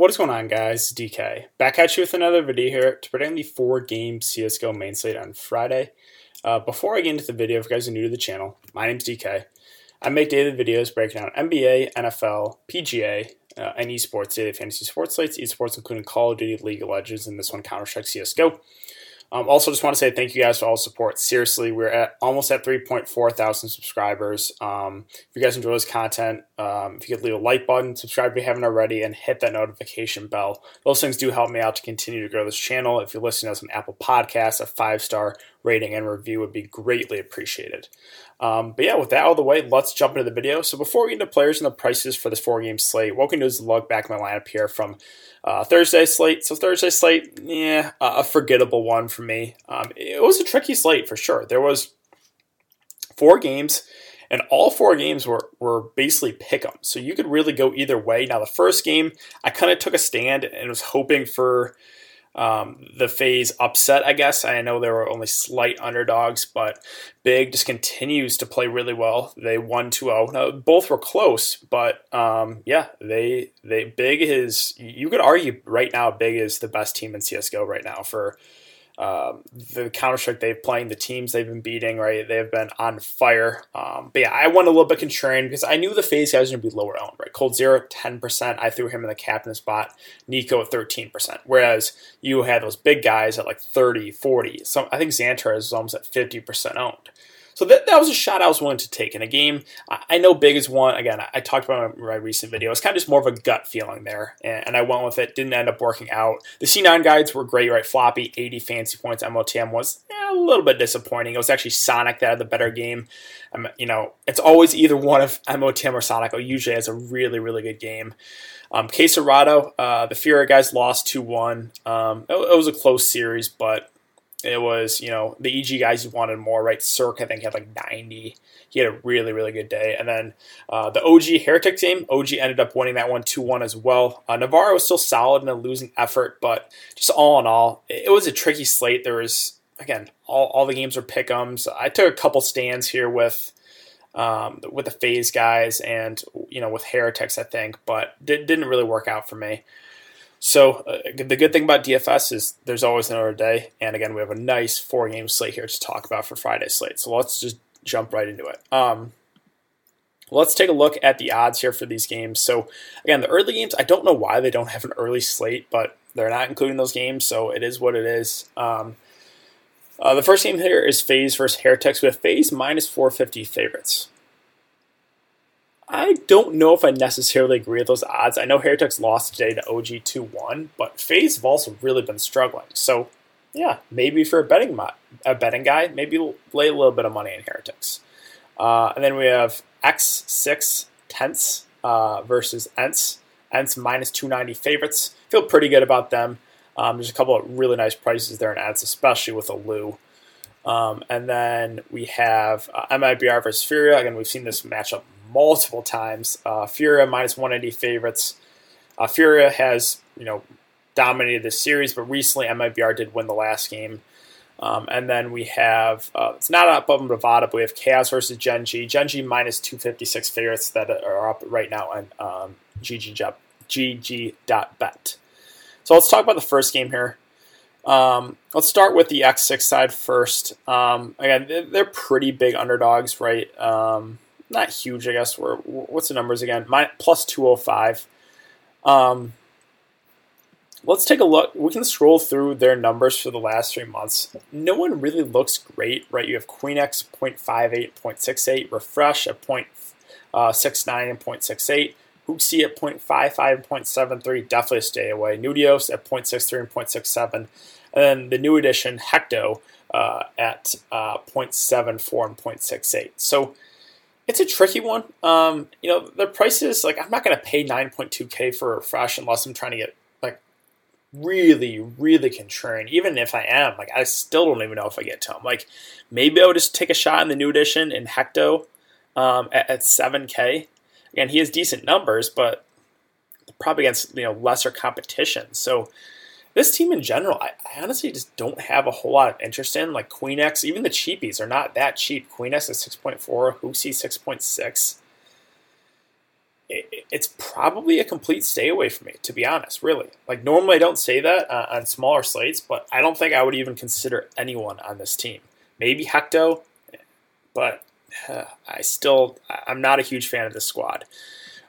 What is going on, guys? DK back at you with another video here to predict the four-game CS:GO main slate on Friday. Uh, before I get into the video, if you guys are new to the channel, my name's DK. I make daily videos breaking down NBA, NFL, PGA, uh, and esports daily fantasy sports slates, esports including Call of Duty, League of Legends, and this one Counter Strike CS:GO. Um, also, just want to say thank you guys for all the support. Seriously, we're at almost at 3.4 thousand subscribers. Um, if you guys enjoy this content, um, if you could leave a like button, subscribe if you haven't already, and hit that notification bell. Those things do help me out to continue to grow this channel. If you're listening to us on Apple Podcasts, a five star rating and review would be greatly appreciated. Um, but yeah, with that out of the way, let's jump into the video. So before we get into players and the prices for this four game slate, what we can do is look back my lineup here from uh, Thursday slate. So Thursday slate, yeah, a forgettable one for me. Um, it was a tricky slate for sure. There was four games, and all four games were were basically pick 'em. So you could really go either way. Now the first game, I kind of took a stand and was hoping for um, the FaZe upset, I guess. I know there were only slight underdogs, but Big just continues to play really well. They won 2-0. Both were close, but um, yeah, they they Big is you could argue right now Big is the best team in CS:GO right now for um, the Counter Strike they've playing, the teams they've been beating, right? They've been on fire. Um, but yeah, I went a little bit contrarian because I knew the FaZe guys were going to be lower owned, right? coldzera, 10%. I threw him in the captain spot. NiKo at 13%. Whereas you had those big guys at like 30, 40. Some, I think Xantar is almost at 50% owned. So that, that was a shot I was willing to take in a game. I, I know big is one. Again, I, I talked about my, my, recent video. It's kind of just more of a gut feeling there, and, and, I went with it. Didn't end up working out. The C9 guides were great, right? Floppy, 80 fancy points. MOTM was a little bit disappointing. It was actually Sonic that had the better game. Um, you know, it's always either one of MOTM or Sonic. Usually has a really, really good game. Um, KSCERATO, uh, the Fury guys lost 2 1. Um, it, it was a close series, but it was, you know, the EG guys wanted more, right? CeRq, I think, had like 90. He had a really, really good day. And then uh, the OG Heretic team, OG ended up winning that one 2 1 as well. Uh, Navarro was still solid in a losing effort, but just all in all, it was a tricky slate. There was, again, all, all the games were pickums. I took a couple stands here with. Um, with the FaZe guys and you know with heretics i think but did, didn't really work out for me so uh, the good thing about DFS is there's always another day, and again we have a nice four game slate here to talk about for Friday's slate. So let's just jump right into it. Um, let's take a look at the odds here for these games. So again, the early games, I don't know why they don't have an early slate, but they're not including those games, so it is what it is. Um, uh, the first game here is FaZe versus Heretics. We have FaZe minus 450 favorites. I don't know if I necessarily agree with those odds. I know Heretics lost today to OG 2 1, but FaZe have also really been struggling. So, yeah, maybe for a betting mo- a betting guy, maybe lay a little bit of money in Heretics. Uh, and then we have X6 Tense uh, versus ENCE. ENCE minus 290 favorites. Feel pretty good about them. Um, there's a couple of really nice prices there in ENCE, especially with a Lou. Um, and then we have uh, MIBR versus Furia. Again, we've seen this matchup multiple times. Uh, Furia minus 180 favorites. Uh, Furia has you know dominated this series, but recently MIBR did win the last game. Um, and then we have uh, it's not up above Nevada, but we have Chaos versus Gen G. Gen G minus 256 favorites that are up right now on um, GG, GG.bet. So let's talk about the first game here. Um, let's start with the X6 side first. Um, again, they're pretty big underdogs, right? Um, not huge, I guess. We're, what's the numbers again? My, plus 205. Um, let's take a look. We can scroll through their numbers for the last three months. No one really looks great, right? You have Queenix 0.58, 0.68, refrezh at 0.69 uh, and 0.68. HooXi at 0.55 and 0.73, definitely stay away. Nodios at 0.63 and 0.67. And then the new edition, Hecto, uh, at uh, 0.74 and 0.68. So it's a tricky one. Um, you know, the prices like I'm not going to pay 9.2k for a refrezh unless I'm trying to get like really, really contrarian. Even if I am, like I still don't even know if I get to them. Like maybe I would just take a shot in the new edition in Hecto um, at, at 7k. Again, he has decent numbers, but probably against you know lesser competition. So this team in general, I, I, honestly just don't have a whole lot of interest in. Like Queenix, even the cheapies are not that cheap. Queenix is 6.4, HooXi 6.6. it's probably a complete stay away from me, to be honest, really. Like, normally I don't say that uh, on smaller slates, but I don't think I would even consider anyone on this team. Maybe Hecto, but uh, I still, I'm not a huge fan of this squad.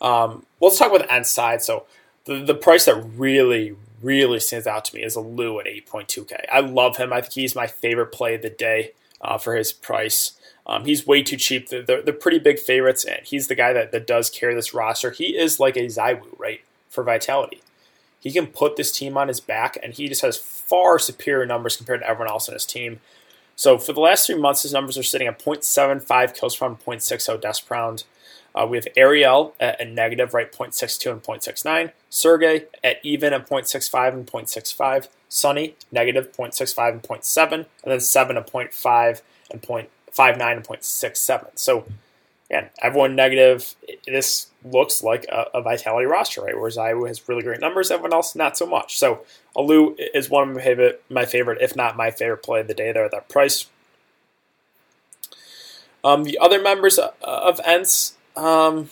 Um, let's talk about the end side. So, the, the price that really, really stands out to me is allu at 8.2K. I love him. I think he's my favorite play of the day uh, for his price. Um, he's way too cheap. They're, they're, they're, pretty big favorites, and he's the guy that, that does carry this roster. He is like a ZywOo, right, for Vitality. He can put this team on his back, and he just has far superior numbers compared to everyone else on his team. So for the last three months, his numbers are sitting at 0.75 kills per 0.60 deaths per round. Uh, we have Aerial at a negative, right, 0.62 and 0.69. sergej at even at 0.65 and 0.65. Sunny, negative 0.65 and 0.7. And then 7 at 0.5 and 0.59 and 0.67. So again, everyone negative. This looks like a, a vitality roster, right? Whereas Iowa has really great numbers, everyone else not so much. So allu is one of my favorite, my favorite, if not my favorite play of the day there at that price. Um, the other members of ENCE, um,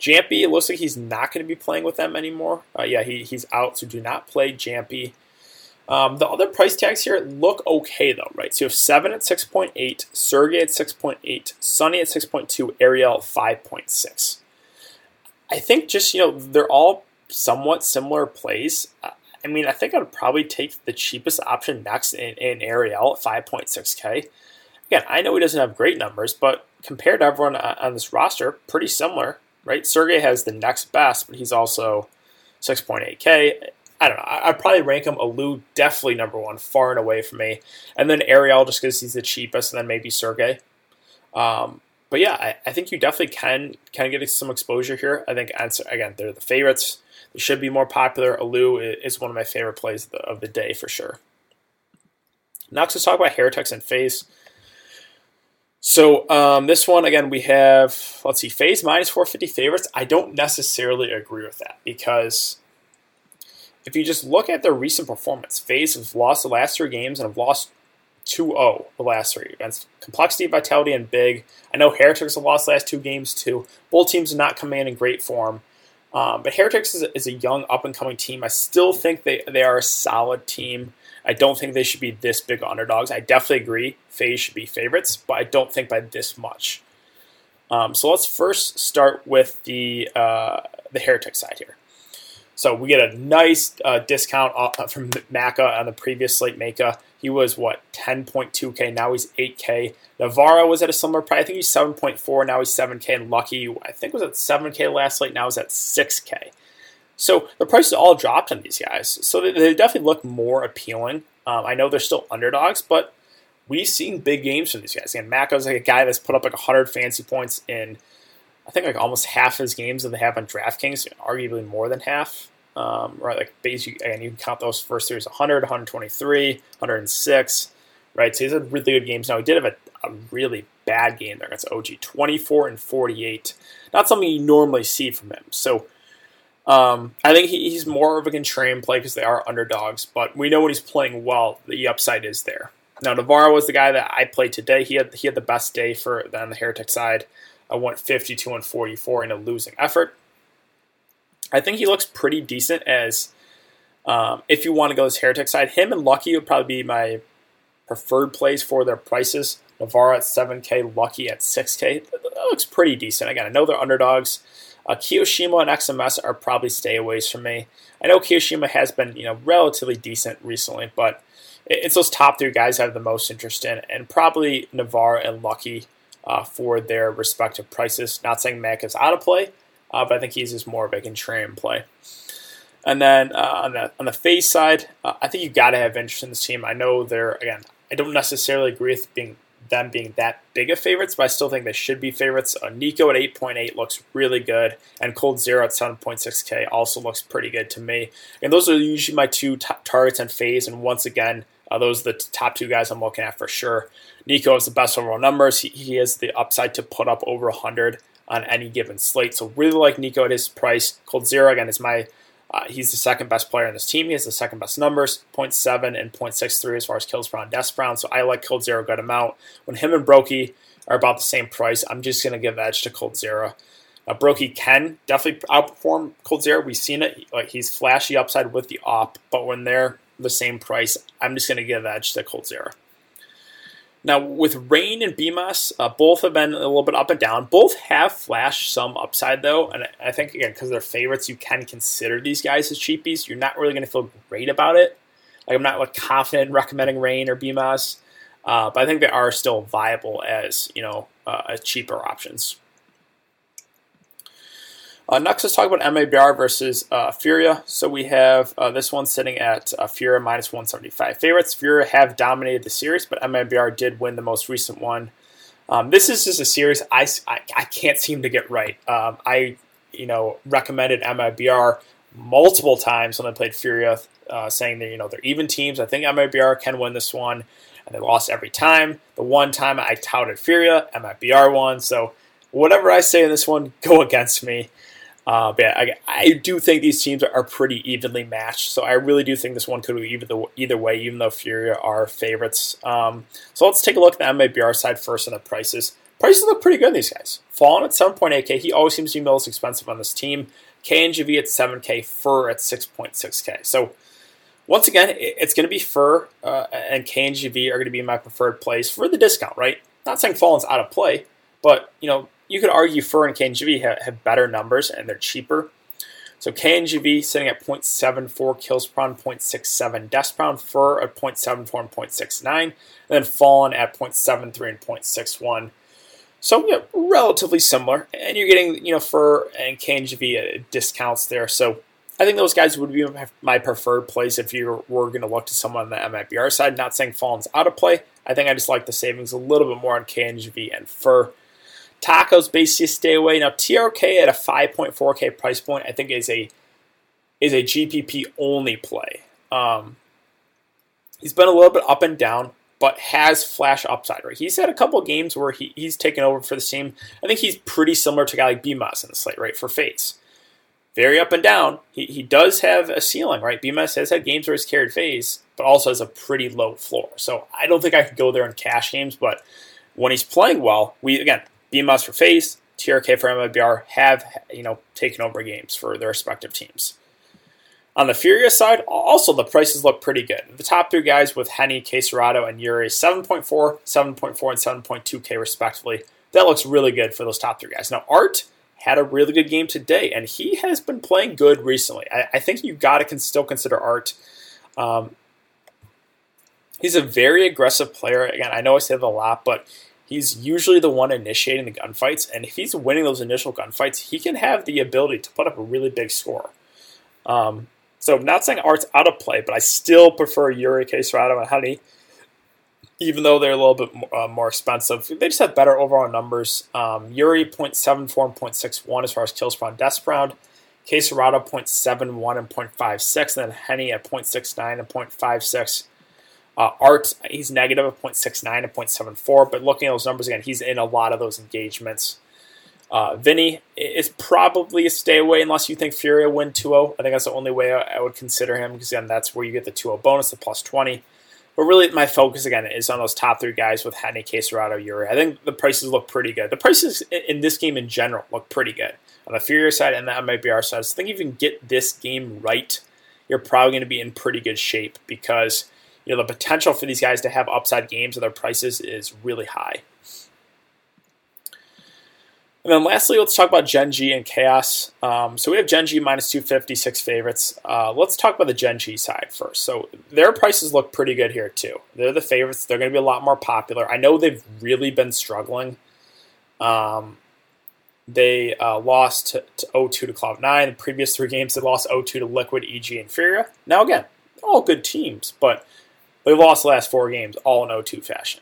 jamppi, it looks like he's not going to be playing with them anymore. Uh, yeah, he, he's out, so do not play jamppi. Um, the other price tags here look okay though, right? So you have 7 at 6.8, sergej at 6.8, Sunny at 6.2, Aerial 5.6. I think just, you know, they're all somewhat similar plays. I mean, I think I would probably take the cheapest option next in, in Aerial at 5.6K. Again, I know he doesn't have great numbers, but compared to everyone on this roster, pretty similar, right? sergej has the next best, but he's also 6.8K. I don't know. I'd probably rank him allu definitely number one, far and away from me, and then Aerial just because he's the cheapest, and then maybe sergej. Um, but yeah, I, I, think you definitely can can get some exposure here. I think again they're the favorites. They should be more popular. allu is one of my favorite plays of the, of the day for sure. Next, let's talk about Heretics and FaZe. So um, this one again, we have let's see, FaZe minus 450 favorites. I don't necessarily agree with that because if you just look at their recent performance, FaZe has lost the last three games and have lost 2-0 the last three against Complexity, Vitality, and Big. I know Heretics have lost the last two games too. Both teams are not coming in in great form. Um, but Heretics is a, is a young, up-and-coming team. I still think they, they are a solid team. I don't think they should be this big underdogs. I definitely agree FaZe should be favorites, but I don't think by this much. Um, so let's first start with the uh, the Heretic side here. So we get a nice uh, discount uh, from Maka on the previous slate Maka. He was what 10.2k. Now he's 8k. Navarro was at a similar price. I think he's 7.4. Now he's 7k. And Lucky, I think was at 7k last slate. Now he's at 6k. So the prices all dropped on these guys. So they, they definitely look more appealing. Um, I know they're still underdogs, but we've seen big games from these guys. And Maka's like a guy that's put up like 100 fancy points in I think like almost half his games that they have on DraftKings, arguably more than half. Um, right, like basic, and you can count those first series 100, 123, 106, right? So he's had really good games. Now he did have a, a really bad game there against OG, 24 and 48. Not something you normally see from him. So um, I think he, he's more of a contrarian play because they are underdogs, but we know when he's playing well, the upside is there. Now Navarro was the guy that I played today. He had he had the best day for on the Heretic side. I went 52 and 44 in a losing effort. I think he looks pretty decent as um, if you want to go this heretic side. Him and Lucky would probably be my preferred plays for their prices. Navarro at 7K, Lucky at 6K. That looks pretty decent. Again, I know they're underdogs. Uh, kioShiMa and XMS are probably stayaways for me. I know kioShiMa has been you know relatively decent recently, but it's those top three guys I have the most interest in, and probably Navarro and Lucky uh, for their respective prices. Not saying Mac is out of play, but I think he's just more of a contrarian play. And then uh, on the on the FaZe side, uh, I think you got to have interest in this team. I know they're again. I don't necessarily agree with being them being that big of favorites, but I still think they should be favorites. Uh, NiKo at 8.8 looks really good, and coldzera at 7.6k also looks pretty good to me. And those are usually my two t- targets and FaZe. And once again, uh, those are the t- top two guys I'm looking at for sure. NiKo has the best overall numbers. He, he has the upside to put up over 100 on any given slate. So really like NiKo at his price. coldzera again is my uh, he's the second best player in this team. He has the second best numbers, 0.7 and 0.63 as far as kills per on death Brown. So I like coldzera a good amount. When him and broky are about the same price, I'm just going to give edge to coldzera. Uh, broky can definitely outperform coldzera. We've seen it. Like he's flashy upside with the op, but when they're the same price, I'm just going to give edge to Coldzera. Now, with Rain and Bymas, uh, both have been a little bit up and down. Both have flashed some upside, though. And I think, again, because they're favorites, you can consider these guys as cheapies. You're not really going to feel great about it. Like, I'm not like confident recommending Rain or Bymas, uh, but I think they are still viable as, you know, uh, cheaper options. Uh, next, let's talk about MIBR versus uh, Furia. So we have uh, this one sitting at uh, Furia minus 175 favorites. Furia have dominated the series, but MIBR did win the most recent one. Um, this is just a series I, I, I, can't seem to get right. Um, I you know recommended MIBR multiple times when I played Furia, uh, saying that you know they're even teams. I think MIBR can win this one, and they lost every time. The one time I touted Furia, MIBR won. So whatever I say in this one, go against me. Uh, but I, I, do think these teams are pretty evenly matched, so I really do think this one could go either, either way, even though Furia are favorites. Um, so let's take a look at the MIBR side first and the prices. Prices look pretty good, these guys. Fallen at 7.8K, he always seems to be most expensive on this team. KNGV at 7K, fer at 6.6K. So once again, it's going to be fer uh, and KNGV are going to be my preferred plays for the discount, right? Not saying Fallen's out of play, but you know you could argue fer and KNGV have, have better numbers and they're cheaper. So KNGV sitting at 0.74 kills per round, 0.67 deaths per fer at 0.74 and 0.69, and then Fallen at 0.73 and 0.61. So yeah, relatively similar, and you're getting you know fer and KNGV discounts there. So I think those guys would be my preferred place if you were going to look to someone on the MIBR side. Not saying Fallen's out of play. I think I just like the savings a little bit more on KNGV and fer. Tacos basically stay away. Now TRK at a 5.4K price point, I think is a is a GPP only play. Um, he's been a little bit up and down, but has flash upside. Right, he's had a couple games where he, he's taken over for the team. I think he's pretty similar to a guy like Bymas in the slate, right? For Fates, very up and down. He, he does have a ceiling, right? BMOS has had games where he's carried FaZe, but also has a pretty low floor. So I don't think I could go there in cash games, but when he's playing well, we again Bymas for FaZe, TRK for MIBR have you know taken over games for their respective teams. On the Furious side, also the prices look pretty good. The top three guys with HEN1, KSCERATO, and yuurih, 7.4, 7.4, and 7.2K respectively. That looks really good for those top three guys. Now, Art had a really good game today, and he has been playing good recently. I, I think you got to still consider Art. Um, he's a very aggressive player. Again, I know I say that a lot, but he's usually the one initiating the gunfights, and if he's winning those initial gunfights, he can have the ability to put up a really big score. Um, so, not saying Art's out of play, but I still prefer yuurih, KSCERATO, and Honey, even though they're a little bit more, uh, more expensive. They just have better overall numbers. Um, yuurih 0.74 and 0.61 as far as kills per deaths per round. KSCERATO 0.71 and 0.56, and then HEN1 at 0.69 and 0.56. Uh, Art, he's negative of 0.69 and 0.74, but looking at those numbers again, he's in a lot of those engagements. Uh, VINI is probably a stay away unless you think Furia win 2-0. I think that's the only way I, would consider him because again, that's where you get the 2-0 bonus, the plus 20. But really, my focus again is on those top three guys with HEN1, KSCERATO, yuurih. I think the prices look pretty good. The prices in this game in general look pretty good on the Furia side and the MIBR side. So I think if you can get this game right, you're probably going to be in pretty good shape because you know the potential for these guys to have upside games at their prices is really high. And then lastly, let's talk about Gen G and Chaos. Um, so we have Gen G minus 256 favorites. Uh, let's talk about the Gen G side first. So their prices look pretty good here too. They're the favorites. They're going to be a lot more popular. I know they've really been struggling. Um, they uh, lost to, to 0-2 to Cloud9. The previous three games, they lost 0-2 to Liquid, EG, and Furia. Now again, all good teams, but They've lost the last four games all in 0-2 fashion.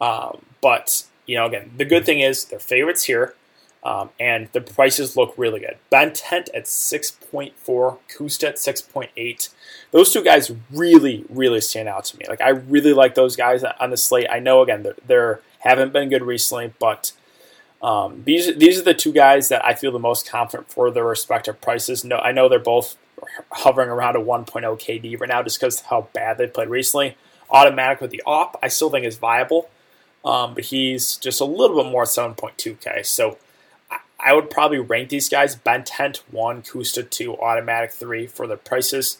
Um, but, you know, again, the good thing is they're favorites here, um, and the prices look really good. BnTeT at 6.4, koosta at 6.8. Those two guys really, really stand out to me. Like, I really like those guys on the slate. I know, again, they're, they're haven't been good recently, but um, these these are the two guys that I feel the most confident for their respective prices. No, I know they're both hovering around a 1.0 KD right now just because how bad they played recently. autimatic with the op, I still think is viable, um, but he's just a little bit more 7.2K. So I, I would probably rank these guys BnTeT 1, koosta 2, autimatic 3 for their prices.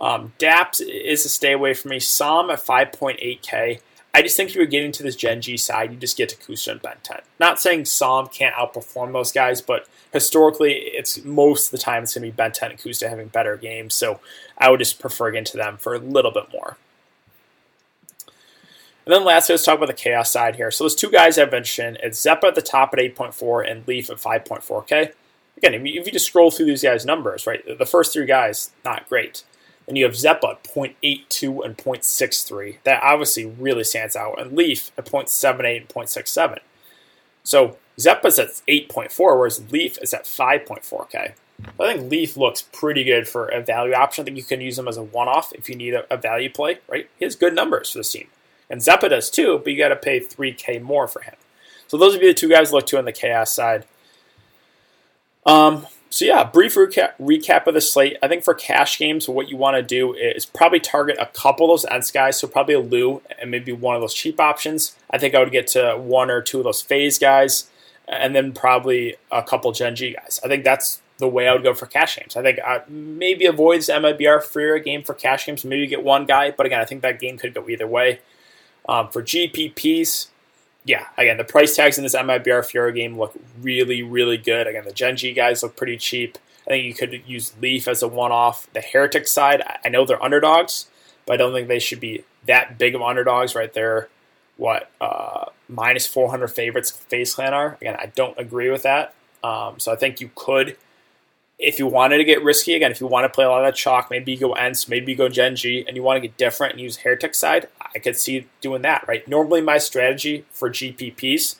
Um, Daps is a stay away from me. Psalm at 5.8K. I just think if you're getting to this Gen G side, you just get to koosta and BnTeT. Not saying Psalm can't outperform those guys, but historically, it's most of the time it's going to be BnTeT and koosta having better games. So I would just prefer getting to them for a little bit more. And then lastly, let's talk about the chaos side here. So those two guys I've mentioned, it's Xeppaa at the top at 8.4 and Leaf at 5.4K. Again, if you just scroll through these guys' numbers, right, the first three guys, not great. Then you have Xeppaa at 0.82 and 0.63. That obviously really stands out. And Leaf at 0.78 and 0.67. So Xeppaa's at 8.4, whereas Leaf is at 5.4K. I think Leaf looks pretty good for a value option. I think you can use him as a one-off if you need a, a value play, right? He has good numbers for this team. And Xeppaa does too, but you got to pay 3K more for him. So those would be the two guys to look to on the chaos side. Um, so yeah, brief recap, recap of the slate. I think for cash games, what you want to do is probably target a couple of those ENCE guys, so probably allu and maybe one of those cheap options. I think I would get to one or two of those FaZe guys, and then probably a couple Gen G guys. I think that's the way I would go for cash games. I think I maybe avoids MIBR freer game for cash games. Maybe get one guy, but again, I think that game could go either way. Um, for GPPs, yeah, again, the price tags in this MIBR Furia game look really, really good. Again, the Gen G guys look pretty cheap. I think you could use Leaf as a one off. The Heretic side, I know they're underdogs, but I don't think they should be that big of underdogs right there. What, uh, minus 400 favorites FaZe Clan are? Again, I don't agree with that. Um, so I think you could if you wanted to get risky, again, if you want to play a lot of chalk, maybe you go ENCE, maybe you go Gen G, and you want to get different and use Heretic side, I could see doing that, right? Normally, my strategy for GPPs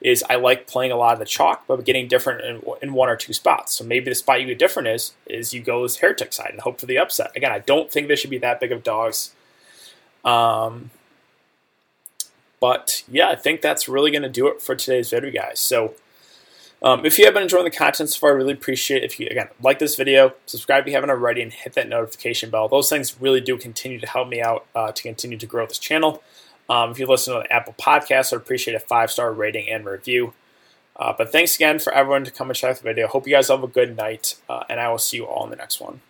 is I like playing a lot of the chalk, but getting different in, in one or two spots. So maybe the spot you get different is is you go as Heretic side and hope for the upset. Again, I don't think they should be that big of dogs. Um, but yeah, I think that's really going to do it for today's video, guys. So um, if you have been enjoying the content so far, I really appreciate it if you, again, like this video, subscribe if you haven't already, and hit that notification bell. Those things really do continue to help me out uh, to continue to grow this channel. Um, if you listen to the Apple Podcast, I'd appreciate a five-star rating and review. Uh, but thanks again for everyone to come and check out the video. Hope you guys have a good night, uh, and I will see you all in the next one.